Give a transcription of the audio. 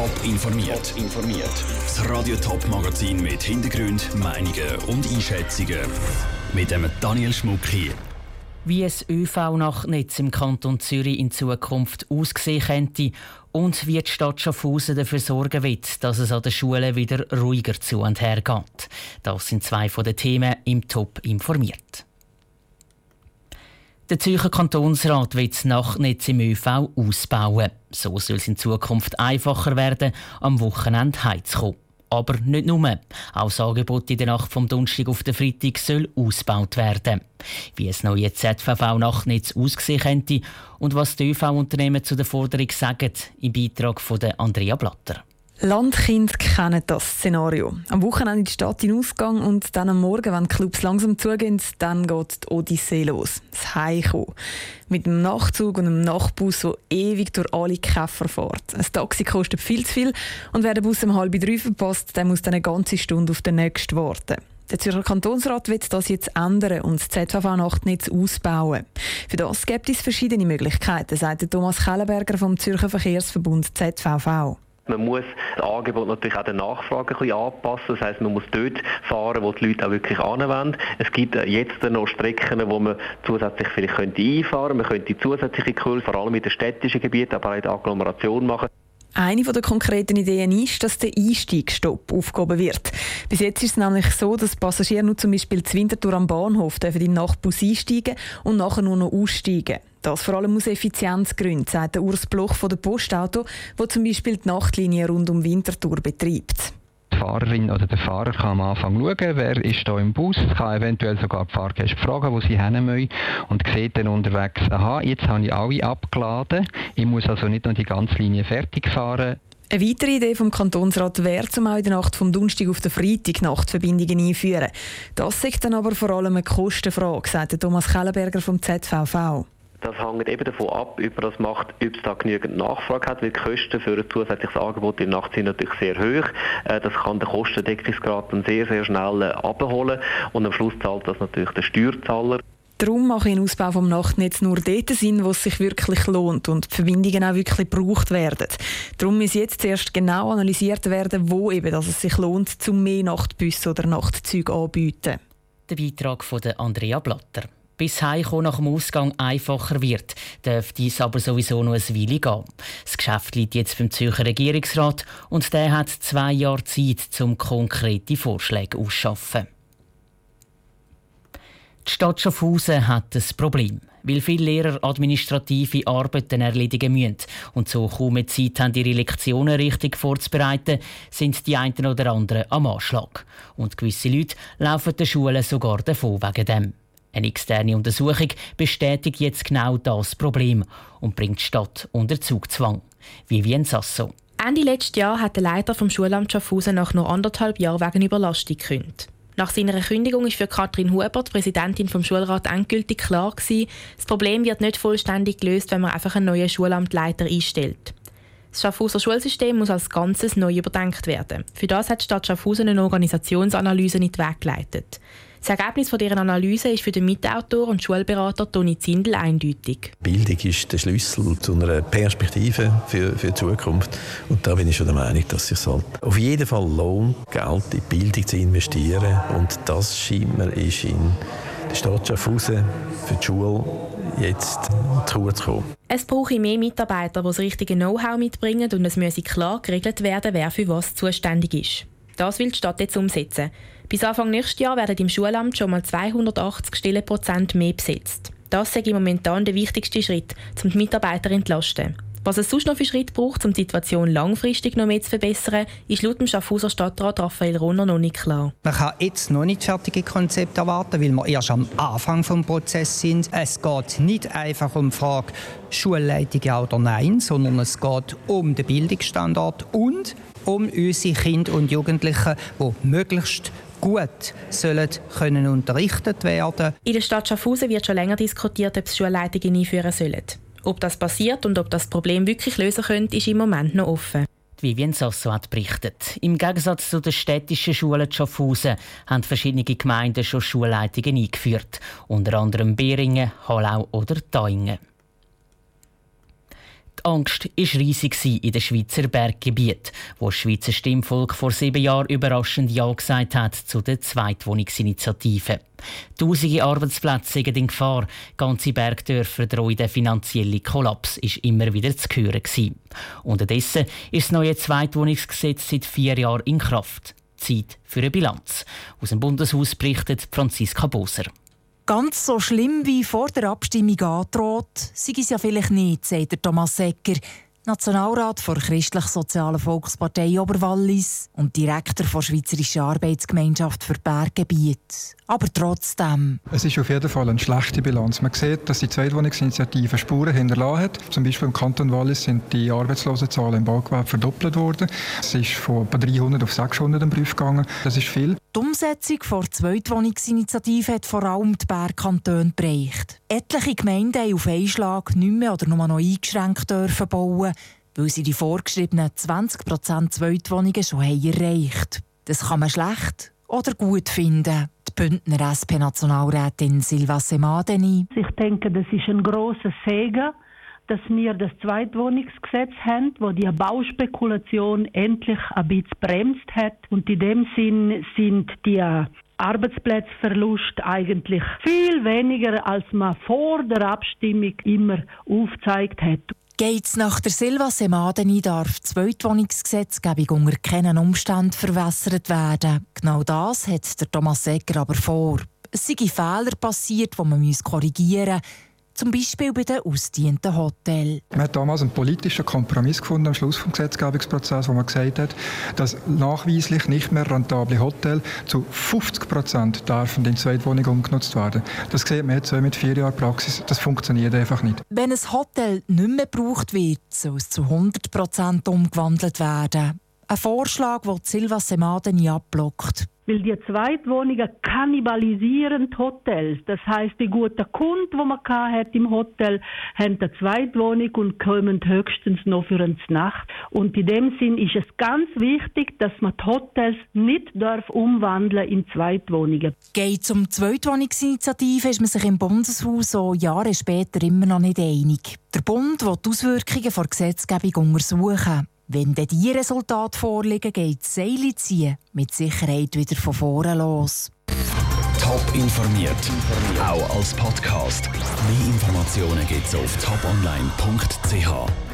Top informiert. informiert. Das Radio Top Magazin mit Hintergrund, Meinungen und Einschätzungen mit dem Daniel Schmuck hier. Wie es ÖV-Nachnetz im Kanton Zürich in Zukunft aussehen könnte und wie die Stadt Schaffhausen dafür sorgen wird, dass es an den Schulen wieder ruhiger zu und her geht. Das sind zwei von den Themen im Top informiert. Der Zürcher Kantonsrat will das Nachtnetz im ÖV ausbauen. So soll es in Zukunft einfacher werden, am Wochenende heimzukommen. Aber nicht nur. Auch das Angebot in der Nacht vom Donnerstag auf den Freitag soll ausgebaut werden. Wie es neue ZVV-Nachtnetz aussehen könnte und was die ÖV-Unternehmen zu der Forderung sagen, im Beitrag von Andrea Blatter. Landkinder kennen das Szenario. Am Wochenende Stadt in Ausgang und dann am Morgen, wenn die Clubs langsam zugehen, dann geht die Odyssee los. Das Heimkommen. Mit einem Nachtzug und einem Nachtbus, der ewig durch alle Käfer fährt. Ein Taxi kostet viel zu viel und wer den Bus um halb drei verpasst, der muss dann eine ganze Stunde auf den nächsten warten. Der Zürcher Kantonsrat wird das jetzt ändern und das ZVV-Nachtnetz ausbauen. Für das gibt es verschiedene Möglichkeiten, sagt Thomas Kellenberger vom Zürcher Verkehrsverbund ZVV. Man muss das Angebot natürlich auch der Nachfrage ein bisschen anpassen. Das heisst, man muss dort fahren, wo die Leute auch wirklich anwenden. Es gibt jetzt noch Strecken, wo man zusätzlich vielleicht könnte einfahren könnte. Man könnte zusätzliche Kurse, vor allem in den städtischen Gebieten, aber auch in der Agglomeration machen. Eine der konkreten Ideen ist, dass der Einstiegsstopp aufgehoben wird. Bis jetzt ist es nämlich so, dass Passagiere nur zum Beispiel zu Winterthur am Bahnhof dürfen den Nachtbus einsteigen und nachher nur noch aussteigen. Das vor allem aus Effizienzgründen, sagt der Urs Bloch von der Postauto, wo zum Beispiel die Nachtlinie rund um Winterthur betreibt. Fahrerin oder der Fahrer kann am Anfang schauen, wer ist da im Bus, kann eventuell sogar die Fahrgäste fragen, wo sie hin müssen und sieht dann unterwegs, aha, jetzt habe ich alle abgeladen, ich muss also nicht noch die ganze Linie fertig fahren, eine weitere Idee vom Kantonsrat wäre, zum auch in der Nacht vom Donnerstag auf den Freitag Nachtverbindungen einführen. Das ist dann aber vor allem eine Kostenfrage, sagt Thomas Kellenberger vom ZVV. Das hängt eben davon ab, ob man das macht, ob es da genügend Nachfrage hat, weil die Kosten für ein zusätzliches Angebot in der Nacht sind natürlich sehr hoch. Äh, das kann den Kostendeckungsgrad dann sehr, sehr schnell äh, abholen und am Schluss zahlt das natürlich der Steuerzahler. Darum mache ich einen Ausbau vom Nachtnetz nur dort Sinn, wo es sich wirklich lohnt und die Verbindungen auch wirklich gebraucht werden. Darum muss jetzt zuerst genau analysiert werden, wo eben dass es sich lohnt, zum mehr Nachtbusse oder Nachtzüge anzubieten. Der Beitrag von Andrea Blatter bis Heimkommen nach dem Ausgang einfacher wird, dürfte dies aber sowieso noch ein Weile gehen. Das Geschäft liegt jetzt beim Zürcher Regierungsrat und der hat zwei Jahre Zeit, um konkrete Vorschläge auszuschaffen. Die Stadt Schaffhausen hat ein Problem, weil viele Lehrer administrative Arbeiten erledigen müssen und so kaum mehr Zeit haben, ihre Lektionen richtig vorzubereiten, sind die einen oder anderen am Anschlag. Und gewisse Leute laufen den Schulen sogar davon wegen dem. Eine externe Untersuchung bestätigt jetzt genau das Problem und bringt die Stadt unter Zugzwang. Vivien Sasso. Ende letzten Jahr hat der Leiter vom Schulamt Schaffhausen nach nur anderthalb Jahren wegen Überlastung gekündigt. Nach seiner Kündigung ist für Katrin Huber, die Präsidentin vom Schulrat, endgültig klar gewesen, das Problem wird nicht vollständig gelöst, wenn man einfach einen neuen Schulamtleiter einstellt. Das Schaffhauser Schulsystem muss als Ganzes neu überdenkt werden. Für das hat die Stadt Schaffhausen eine Organisationsanalyse in die Weg geleitet. Das Ergebnis von deren Analyse ist für den Mitautor und Schulberater Toni Zindel eindeutig. Bildung ist der Schlüssel zu einer Perspektive für, für die Zukunft. Und da bin ich schon der Meinung, dass es sich halt auf jeden Fall lohnt, Geld in Bildung zu investieren. Und das scheint mir ist in der Stadt Schaffhausen für die Schule jetzt zu kurz kommen. Es brauche mehr Mitarbeiter, die das richtige Know-how mitbringen und es müsse klar geregelt werden, wer für was zuständig ist. Das will die Stadt jetzt umsetzen. Bis Anfang nächstes Jahr werden im Schulamt schon mal 280 Stellenprozent mehr besetzt. Das ist momentan der wichtigste Schritt, um die Mitarbeiter zu entlasten. Was es sonst noch für Schritte braucht, um die Situation langfristig noch mehr zu verbessern, ist laut dem Schaffhauser Stadtrat Raphael Runner noch nicht klar. Man kann jetzt noch nicht fertige Konzepte erwarten, weil wir erst am Anfang des Prozesses sind. Es geht nicht einfach um die Frage Schulleitung ja oder nein, sondern es geht um den Bildungsstandard und um unsere Kinder und Jugendlichen, die möglichst gut sollen können unterrichtet werden. In der Stadt Schaffhausen wird schon länger diskutiert, ob es Schulleitungen einführen sollen. Ob das passiert und ob das Problem wirklich lösen könnte, ist im Moment noch offen. Vivien Sasso hat berichtet. Im Gegensatz zu den städtischen Schulen Schaffhausen haben verschiedene Gemeinden schon Schulleitungen eingeführt, unter anderem Beringen, Hallau oder Taingen. Die Angst war riesig in den Schweizer Berggebieten, wo das Schweizer Stimmvolk vor sieben Jahren überraschend Ja gesagt hat zu der Zweitwohnungsinitiative. Tausende Arbeitsplätze sind in Gefahr, ganze Bergdörfer drohen der finanzielle Kollaps, ist immer wieder zu hören. Unterdessen ist das neue Zweitwohnungsgesetz seit vier Jahren in Kraft. Zeit für eine Bilanz. Aus dem Bundeshaus berichtet Franziska Boser. Ganz so schlimm wie vor der Abstimmung angedroht, sei es ja vielleicht nicht, sagt Thomas Secker, Nationalrat der Christlich-Sozialen Volkspartei Oberwallis und Direktor der Schweizerischen Arbeitsgemeinschaft für Berggebiet. Aber trotzdem. Es ist auf jeden Fall eine schlechte Bilanz. Man sieht, dass die Zweitwohnungsinitiative Spuren hinterlassen hat. Zum Beispiel im Kanton Wallis sind die Arbeitslosenzahlen im Baugewerbe verdoppelt worden. Es ist von 300 auf 600 im Brief gegangen. Das ist viel. Die Umsetzung der Zweitwohnungsinitiative hat vor allem die Bergkantone bereicht. Etliche Gemeinden haben auf einen Schlag nicht mehr oder nur noch eingeschränkt dürfen bauen, weil sie die vorgeschriebenen 20 Zweitwohnungen schon haben erreicht Das kann man schlecht oder gut finden. Die Bündner SP-Nationalrätin Silva Semadeni. Ich denke, das ist ein grosser Segen dass wir das Zweitwohnungsgesetz haben, wo die Bauspekulation endlich ein bisschen bremst hat. Und in dem Sinn sind die Arbeitsplatzverlust eigentlich viel weniger, als man vor der Abstimmung immer aufgezeigt hat. Geht's nach der Silva Semadeni darf die Zweitwohnungsgesetzgebung unter keinen Umständen verwässert werden. Genau das hat der Thomas Egger aber vor. Es sind Fehler passiert, die man korrigieren muss zum Beispiel bei den ausdienten Hotels. Man hat damals einen politischen Kompromiss gefunden am Schluss des Gesetzgebungsprozesses, wo man gesagt hat, dass nachweislich nicht mehr rentable Hotels zu 50 Prozent dürfen in Zweitwohnungen umgenutzt werden. Das sieht man jetzt mit vier Jahren Praxis. Das funktioniert einfach nicht. Wenn ein Hotel nicht mehr gebraucht wird, soll es zu 100 Prozent umgewandelt werden. Ein Vorschlag, den Silva Semade nie abblockt weil die Zweitwohnungen kannibalisieren die Hotels. Das heißt, die guten Kunden, die man hat im Hotel, haben eine Zweitwohnung und kommen höchstens noch für eine Nacht. Und in dem Sinn ist es ganz wichtig, dass man die Hotels nicht darf umwandeln in Zweitwohnungen. Geht zum Zweitwohnungsinitiative ist man sich im Bundeshaus so Jahre später immer noch nicht einig. Der Bund will die Auswirkungen der Gesetzgebung untersuchen. Wenn dann die Resultate vorliegen, geht Seile ziehen mit Sicherheit wieder von vorne los. Top informiert, auch als Podcast. Mehr Informationen gibt es auf toponline.ch.